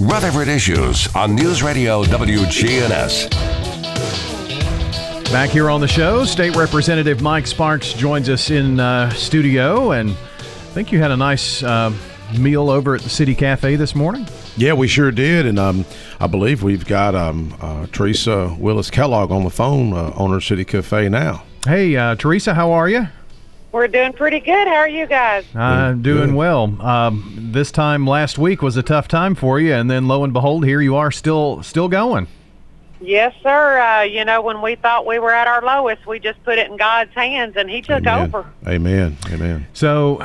Rutherford Issues on News Radio WGNS. Back here on the show, State Representative Mike Sparks joins us in uh, studio, and I think you had a nice uh, meal over at the City Cafe this morning. Yeah, we sure did, and um, I believe we've got um, uh, Teresa Willis Kellogg on the phone, uh, owner City Cafe now. Hey, uh, Teresa, how are you? We're doing pretty good. How are you guys? I'm doing good. well. Um, this time last week was a tough time for you, and then lo and behold, here you are, still still going. Yes, sir. Uh, you know, when we thought we were at our lowest, we just put it in God's hands, and He took Amen. over. Amen. Amen. So,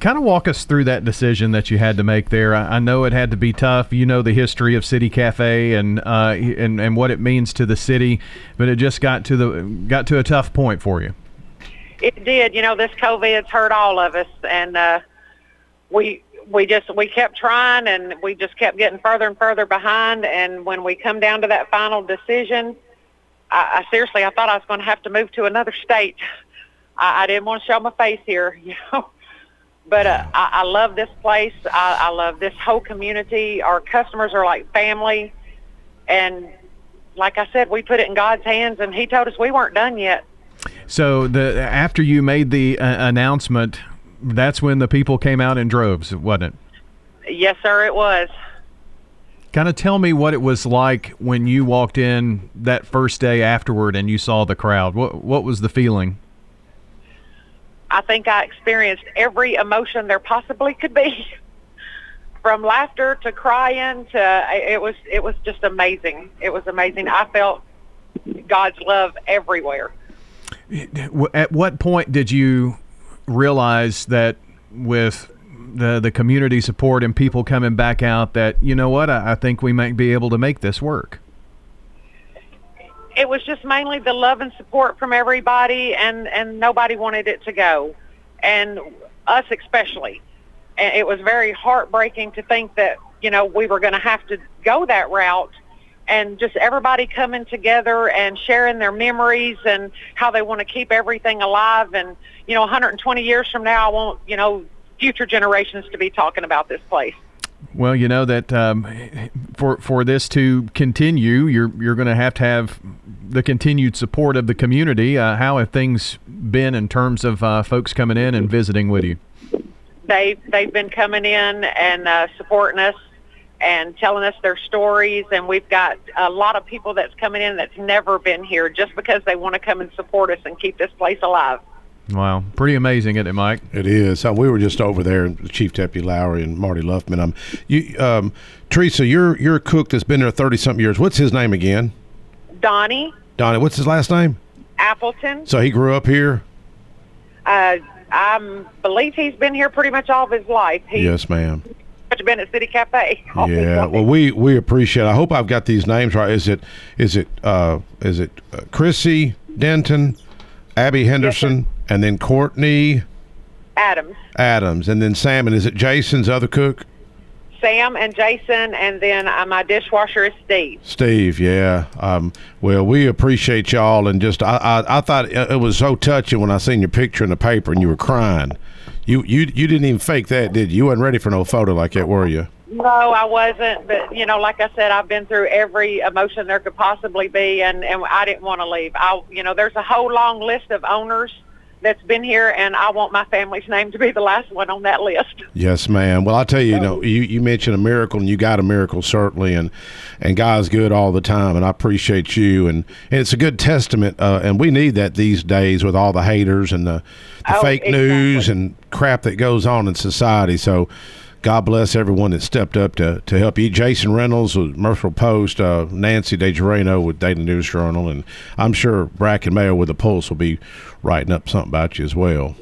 kind of walk us through that decision that you had to make there. I, I know it had to be tough. You know the history of City Cafe and uh, and and what it means to the city, but it just got to the got to a tough point for you. It did. You know, this COVID's hurt all of us, and uh, we we just we kept trying, and we just kept getting further and further behind. And when we come down to that final decision, I, I seriously I thought I was going to have to move to another state. I, I didn't want to show my face here, you know. But uh, I, I love this place. I, I love this whole community. Our customers are like family, and like I said, we put it in God's hands, and He told us we weren't done yet. So the after you made the uh, announcement, that's when the people came out in droves, wasn't it? Yes, sir, it was. Kind of tell me what it was like when you walked in that first day afterward and you saw the crowd. What what was the feeling? I think I experienced every emotion there possibly could be. From laughter to crying to it was it was just amazing. It was amazing. I felt God's love everywhere. At what point did you realize that with the the community support and people coming back out that you know what I, I think we might be able to make this work? It was just mainly the love and support from everybody, and and nobody wanted it to go, and us especially. And it was very heartbreaking to think that you know we were going to have to go that route and just everybody coming together and sharing their memories and how they want to keep everything alive and you know 120 years from now I want you know future generations to be talking about this place. Well, you know that um, for for this to continue, you're you're going to have to have the continued support of the community. Uh, how have things been in terms of uh, folks coming in and visiting with you? They they've been coming in and uh, supporting us and telling us their stories, and we've got a lot of people that's coming in that's never been here just because they want to come and support us and keep this place alive. Wow, pretty amazing, isn't it, Mike? It is. Uh, we were just over there, Chief Deputy Lowry and Marty Luffman. Um, you, um, Teresa, you're you're a cook that's been there thirty something years. What's his name again? Donnie Donnie. What's his last name? Appleton, So he grew up here. uh, I believe he's been here pretty much all of his life. He's Yes, ma'am. Been at City Cafe. Yeah. Well, we we appreciate. I hope I've got these names right. Is it is it uh, is it uh, Chrissy Denton, Abby Henderson, and then Courtney Adams, Adams, and then Sam. And is it Jason's other cook? Sam, and Jason, and then uh, my dishwasher is Steve. Steve, yeah. Um, well, we appreciate y'all, and just I, I, I thought it it was so touching when I seen your picture in the paper and you were crying. You, you, you didn't even fake that, did you? You wasn't ready for no photo like that, were you? No, I wasn't. But you know, like I said, I've been through every emotion there could possibly be, and and I didn't want to leave. I, you know, there's a whole long list of owners that's been here, and I want my family's name to be the last one on that list. Yes, ma'am. Well, I tell you, you know, you, you mentioned a miracle, and you got a miracle certainly, and and God's good all the time, and I appreciate you, and, and it's a good testament, uh, and we need that these days with all the haters and the, the Oh, fake news and crap that goes on in society. So. God bless everyone that stepped up to, to help you. Jason Reynolds with Murfreesboro Post, uh, Nancy DeGennaro with Daily News Journal, and I'm sure Bracken Mayo with the Pulse will be writing up something about you as well.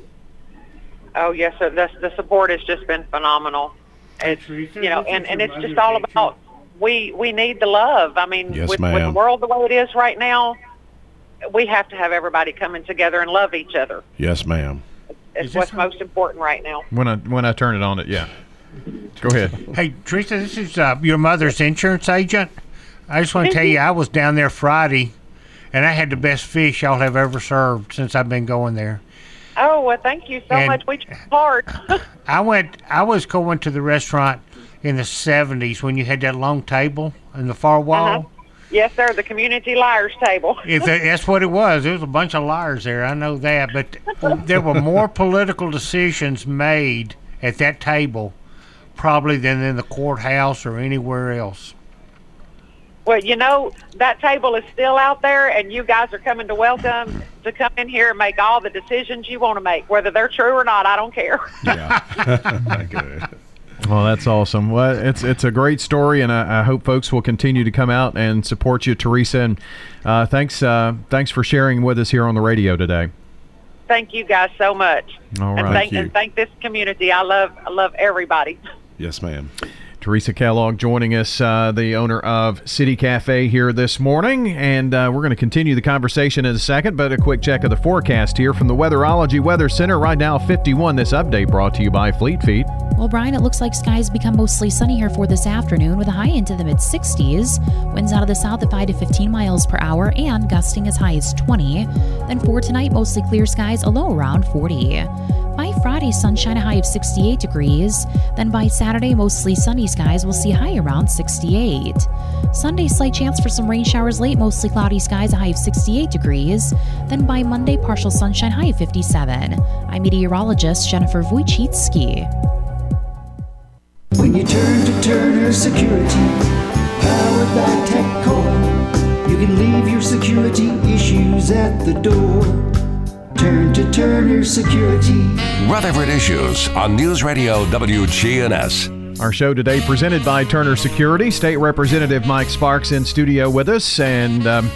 Oh yes, sir. The, the support has just been phenomenal. It's you know, and and it's just all about we we need the love. I mean, Yes, with, with the world the way it is right now, we have to have everybody coming together and love each other. Yes, ma'am. It's what's most important right now. When I when I turn it on, it yeah. Go ahead. Hey, Teresa, this is uh, your mother's insurance agent. I just want to tell you, I was down there Friday, and I had the best fish y'all have ever served since I've been going there. Oh well, thank you so And- much. We tried hard. I went. I was going to the restaurant in the '70s when you had that long table in the far wall. Uh-huh. Yes, sir. The community liars table. If that, that's what it was, there was a bunch of liars there. I know that, but there were more political decisions made at that table, probably than in the courthouse or anywhere else. Well, you know that table is still out there, and you guys are coming to welcome to come in here and make all the decisions you want to make, whether they're true or not. I don't care. Yeah. Good. Well, that's awesome. Well, it's it's a great story, and I, I hope folks will continue to come out and support you, Teresa. And uh, thanks uh, thanks for sharing with us here on the radio today. thank you guys so much, All and right. thank you. and thank this community. I love I love everybody. Yes, ma'am. Teresa Kellogg joining us, uh, the owner of City Cafe here this morning. And uh, we're going to continue the conversation in a second, but a quick check of the forecast here from the Weatherology Weather Center. Right now, 51. This update brought to you by Fleet Feet. Well, Brian, it looks like skies become mostly sunny here for this afternoon with a high into the mid 60s. Winds out of the south at 5 to 15 miles per hour and gusting as high as 20. Then for tonight, mostly clear skies, a low around 40. By Friday, sunshine a high of 68 degrees. Then by Saturday, mostly sunny skies will see high around 68. Sunday, slight chance for some rain showers late, mostly cloudy skies, a high of 68 degrees. Then by Monday, partial sunshine, high of 57. I'm meteorologist Jennifer Wojcicki. When you turn to Turner Security, powered by TechCore, you can leave your security issues at the door. Turn to Turner Security. Rutherford Issues on News Radio WGNS. Our show today presented by Turner Security. State Representative Mike Sparks in studio with us. And um,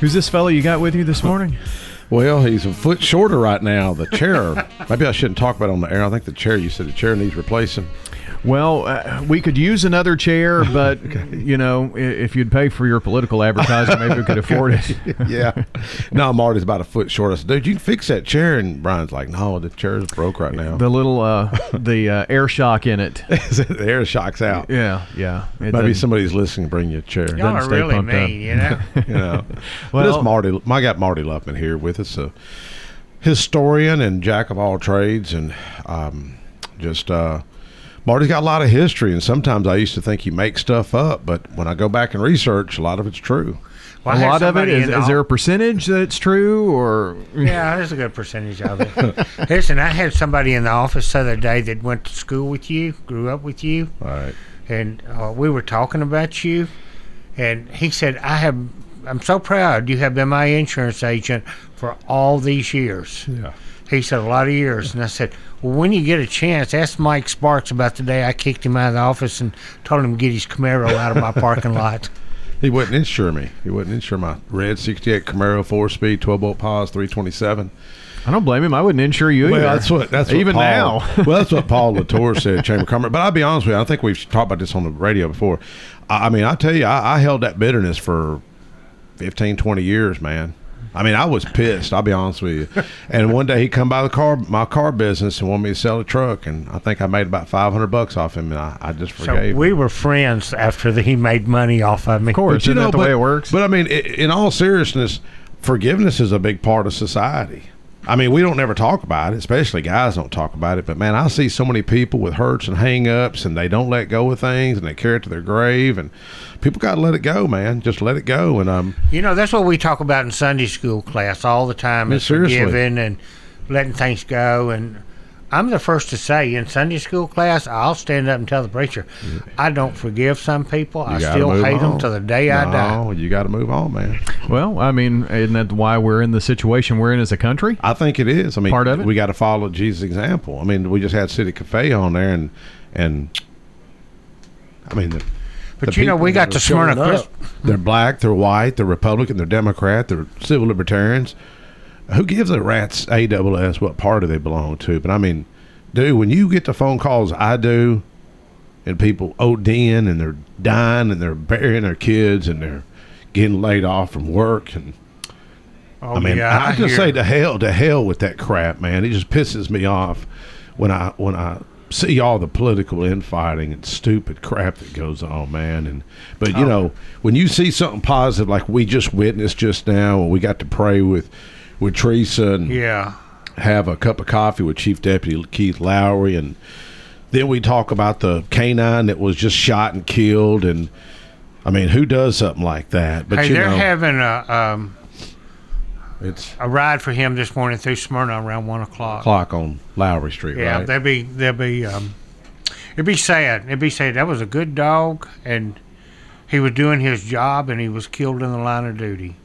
who's this fellow you got with you this morning? Well, he's a foot shorter right now. The chair. maybe I shouldn't talk about it on the air. I think the chair. You said the chair needs replacing. Well, uh, we could use another chair, but you know, if you'd pay for your political advertising, maybe we could afford it. yeah. No, Marty's about a foot short. I said, dude, you can fix that chair. And Brian's like, no, the chair's broke right now. The little uh, the uh, air shock in it. the air shock's out. Yeah, yeah. It Maybe somebody's listening. Bring you a chair. Y'all Doesn't are really pumped up. mean, you know. you know. well, Well- this Marty, I got Marty Luffman here with us, a historian and jack of all trades, and um, just uh, Marty's got a lot of history. And sometimes I used to think he makes stuff up, but when I go back and research, a lot of it's true. Well, I a had lot of it is, is. in the Is there a percentage that's true, or Yeah, there's a good percentage of it. Listen, I had somebody in the office the other day that went to school with you, grew up with you, All right. and uh, we were talking about you, and he said, "I have, I'm so proud you have been my insurance agent for all these years." Yeah. He said a lot of years, and I said, "Well, when you get a chance, ask Mike Sparks about the day I kicked him out of the office and told him to get his Camaro out of my parking lot." He wouldn't insure me. He wouldn't insure my red 68 Camaro four speed, 12 volt pause, 327. I don't blame him. I wouldn't insure you either. That's what that's what even Paul, now. well, that's what Paul Latture said, Chamber of Commerce. But I'll be honest with you, I think we've talked about this on the radio before. I, I mean, I tell you, I, I held that bitterness for 15, 20 years, man. I mean, I was pissed. I'll be honest with you. And one day he come by the car, my car business, and wanted me to sell a truck, and I think I made about five hundred bucks off him, and I, I just So forgave. him. we were friends after the, he made money off of me. of course, isn't that the but, way it works? But I mean, i- in all seriousness, forgiveness is a big part of society. I mean, we don't never talk about it, especially guys don't talk about it. But man, I see so many people with hurts and hang-ups, and they don't let go of things, and they carry it to their grave, and people got to let it go, man. Just let it go, and um, You know, that's what we talk about in Sunday school class all the time is seriously. forgiving and letting things go. And I'm the first to say in Sunday school class, I'll stand up and tell the preacher, I don't forgive some people. I you gotta still move hate them on. to the day I die. You got to move on, man. well, I mean, isn't that why we're in the situation we're in as a country? I think it is. I mean, Part of it? we got to follow Jesus' example. I mean, we just had City Cafe on there, and and I mean, the, But the you know, we got that are Smyrna up, They're black, they're white, they're Republican, they're Democrat, they're civil libertarians. Who gives a rat's a double s what party they belong to? But I mean, dude, when you get the phone calls I do, and people ODing and they're dying and they're burying their kids and they're getting laid off from work and Oh, I mean, yeah, I, just say to hell, to hell with that crap, man. It just pisses me off when I when I see all the political infighting and stupid crap that goes on, man. And but Oh. you know, when you see something positive like we just witnessed just now, and we got to pray with with Teresa and Yeah. have a cup of coffee with Chief Deputy Keith Lowry and Then we talk about the canine that was just shot and killed, and I mean, who does something like that? But hey, you they're know, having a um, it's a ride for him this morning through Smyrna around one o'clock. clock on Lowry Street, Yeah, right? they'll be they'll be um, it'd be sad. It'd be sad. That was a good dog, and he was doing his job, and he was killed in the line of duty.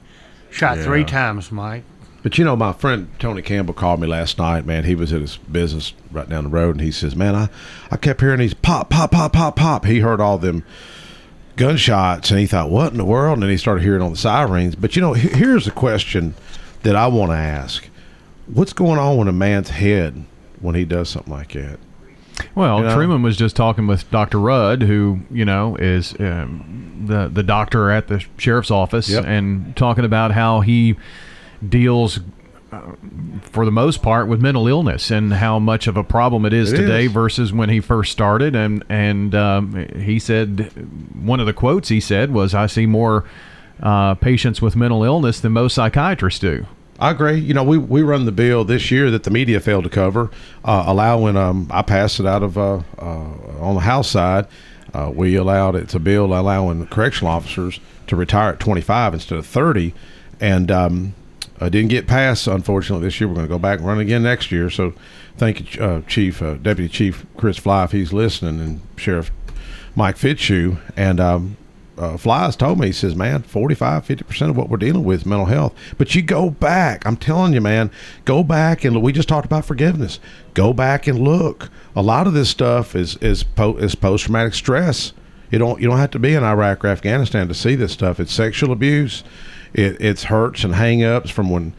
Shot three times, Mike. But you know, my friend Tony Campbell called me last night. Man, he was at his business right down the road, and he says, "Man, I, I kept hearing these pop, pop, pop, pop, pop." He heard all them gunshots, and he thought, "What in the world?" And then he started hearing all the sirens. But you know, here's a question that I want to ask: What's going on in a man's head when he does something like that? Well, You know? Truman was just talking with Dr. Rudd, who you know is um, the the doctor at the sheriff's office, Yep. and talking about how he deals, uh, for the most part, with mental illness and how much of a problem it is It today is. versus when he first started. And and um, he said one of the quotes he said was, "I see more uh, patients with mental illness than most psychiatrists do." I agree. You know, we, we run the bill this year that the media failed to cover, uh, allowing. Um, I passed it out of uh, uh, on the House side. Uh, we allowed it's a bill allowing correctional officers to retire at 25 instead of 30, and um, I didn't get passed. Unfortunately, this year we're going to go back and run again next year. So, thank you, uh, Chief uh, Deputy Chief Chris Fly, if he's listening, and Sheriff Mike Fitzhugh, and um, uh, Flies told me, he says, man, 45, 50% of what we're dealing with is mental health. But you go back, I'm telling you, man, go back and we just talked about forgiveness. Go back and look. A lot of this stuff is is, po- is post traumatic stress. You don't you don't have to be in Iraq or Afghanistan to see this stuff. It's sexual abuse. It, it's hurts and hang-ups from when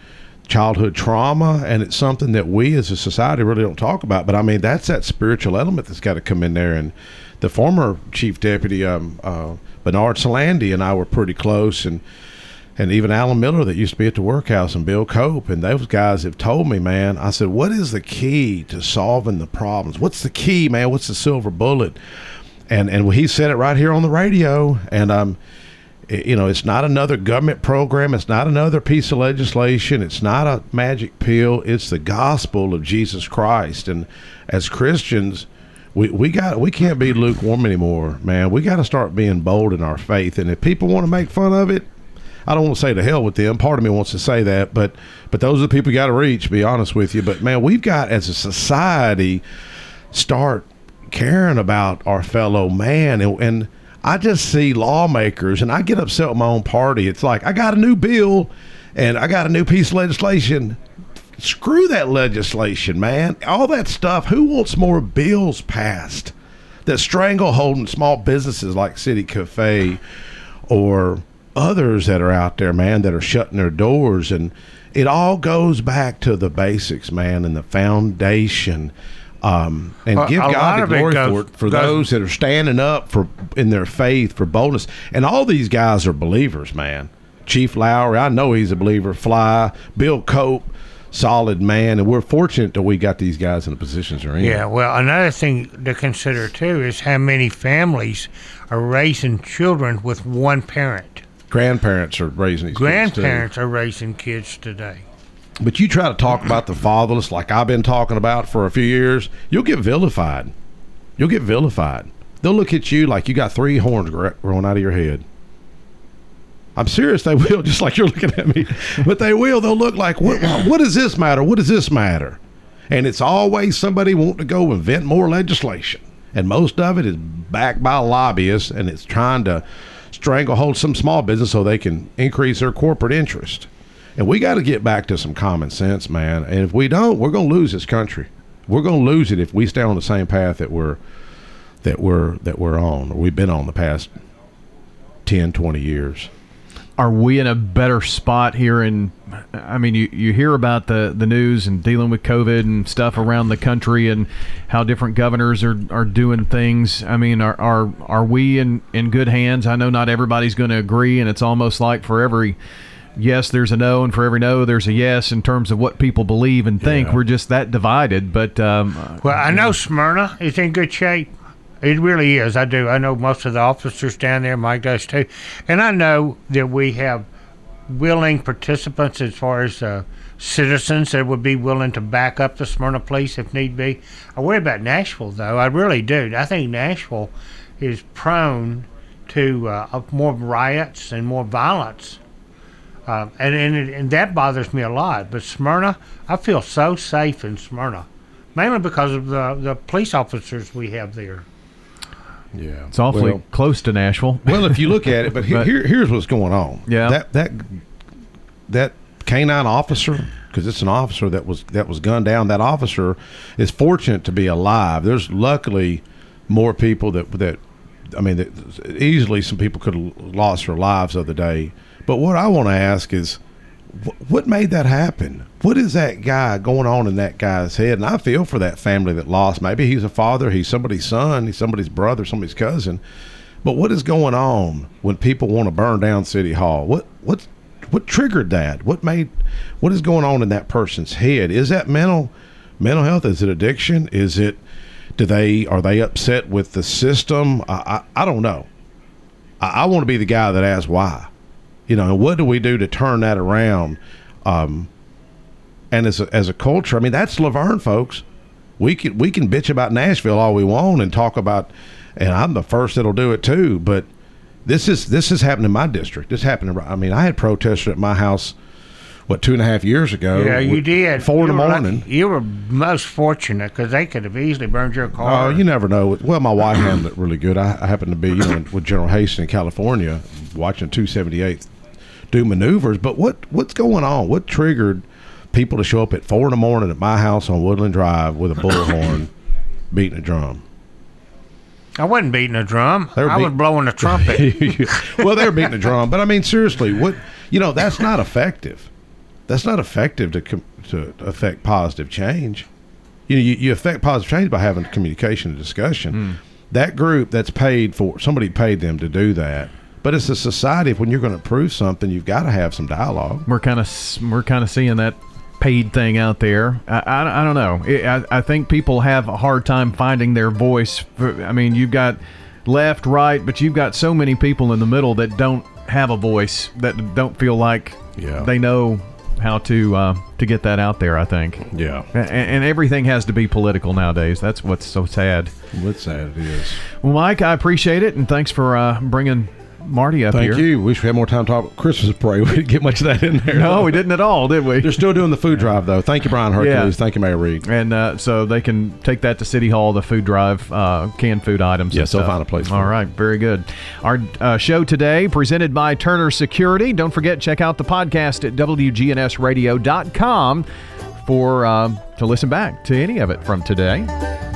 childhood trauma and it's something that we as a society really don't talk about but i mean that's that spiritual element that's got to come in there and the former chief deputy um, uh, bernard salandy and i were pretty close and and even alan miller that used to be at the workhouse and bill cope and those guys have told me man i said what is the key to solving the problems? What's the key man? What's the silver bullet? And and he said it right here on the radio and um you know, it's not another government program. It's not another piece of legislation. It's not a magic pill. It's the gospel of Jesus Christ. And as Christians, we, we got we can't be lukewarm anymore, man. We got to start being bold in our faith. And if people want to make fun of it, I don't want to say to hell with them. Part of me wants to say that, but but those are the people you got to reach. Be honest with you, but man, we've got as a society start caring about our fellow man and, and I just see lawmakers and I get upset with my own party. It's like I got a new bill and I got a new piece of legislation. Screw that legislation, man. All that stuff. Who wants more bills passed that strangle holding small businesses like City Cafe or others that are out there, man, that are shutting their doors and it all goes back to the basics, man, and the foundation. Um, and give a God the glory goes- for it for goes- those that are standing up for in their faith for boldness. And all these guys are believers, man. Chief Lowry, I know he's a believer. Fly, Bill Cope, solid man, and we're fortunate that we got these guys in the positions they're in. Yeah, well, another thing to consider too is how many families are raising children with one parent. grandparents are raising these kids. Grandparents are raising kids today. But you try to talk about the fatherless like I've been talking about for a few years, you'll get vilified. You'll get vilified. They'll look at you like you got three horns growing out of your head. I'm serious, they will, just like you're looking at me. But they will. They'll look like, what, what does this matter? What does this matter? And it's always somebody wanting to go invent more legislation. And most of it is backed by lobbyists and it's trying to stranglehold some small business so they can increase their corporate interest. And we got to get back to some common sense, man. And if we don't, we're going to lose this country. We're going to lose it if we stay on the same path that we're that we're that we're on or we've been on the past 10, 20 years. are we in a better spot here in i mean you, you hear about the, the news and dealing with covid and stuff around the country and how different governors are, are doing things i mean are, are are we in, in good hands i know not everybody's going to agree and it's almost like for every yes there's a no and for every no there's a yes in terms of what people believe and think Yeah. we're just that divided but um, Well, I know Smyrna is in good shape. It really is. I do. I know most of the officers down there. Mike does too. And I know that we have willing participants as far as uh, citizens that would be willing to back up the Smyrna police if need be. I worry about Nashville, though. I really do. I think Nashville is prone to uh, more riots and more violence. Uh, and, and, and that bothers me a lot. But Smyrna, I feel so safe in Smyrna, mainly because of the, the police officers we have there. Yeah, It's awfully Well, close to Nashville. well, if you look at it, but, he- But- here, here's what's going on. Yeah. that that that canine officer, because it's an officer that was that was gunned down. That officer is fortunate to be alive. There's luckily more people that that I mean, that easily some people could have lost their lives the other day. But what I want to ask is, wh- what made that happen? What is that guy going on in that guy's head? And I feel for that family that lost. Maybe he's a father, he's somebody's son, he's somebody's brother, somebody's cousin. But what is going on when people want to burn down City Hall? What what what triggered that? What made what is going on in that person's head? Is that mental mental health? Is it addiction? Is it do they are they upset with the system? I I, I don't know. I, I want to be the guy that asks why. You know, and what do we do to turn that around? Um, and as a, as a culture, I mean, that's La Vergne, folks. We can we can bitch about Nashville all we want and talk about, and I'm the first that'll do it too. But this is this is happening in my district. This happened. in- I mean, I had protesters at my house, what two and a half years ago. Yeah, you did. Four in the You were lucky- morning. You were most fortunate because they could have easily burned your car. Oh, you never know. Well, my wife handled it really good. I, I happened to be, you know, with General Haston in California, watching 278 do maneuvers. But what what's going on? What triggered people to show up at four in the morning at my house on Woodland Drive with a bullhorn, beating a drum? I wasn't beating a drum. They were I was blowing a trumpet. well, they were beating a drum, but I mean, seriously, what you know, that's not effective. That's not effective to com- to affect positive change. You know, you, you affect positive change by having communication and discussion. Hmm. That group that's paid for somebody paid them to do that. But it's a society. When you're going to prove something, you've got to have some dialogue. we're kind of we're kind of seeing that paid thing out there. I, I, I don't know. I, I think people have a hard time finding their voice. I mean, you've got left, right, but you've got so many people in the middle that don't have a voice that don't feel like Yeah. they know how to uh, to get that out there. I think. Yeah, And, and everything has to be political nowadays. That's what's so sad. what's sad it is. Well, Mike, I appreciate it, and thanks for uh, bringing Marty up Thank here. you. Wish we had more time to talk about Christmas parade. We didn't get much of that in there. No, we didn't at all, did we? They're still doing the food drive though. Thank you, Brian Hercules. Yeah. Thank you, Mayor Reed. and uh, so they can take that to City Hall, the food drive, uh, canned food items. Yes, they'll find a place for All right, very good. Our uh, show today presented by Turner Security. Don't forget check out the podcast at wgnsradio.com for uh, to listen back to any of it from today.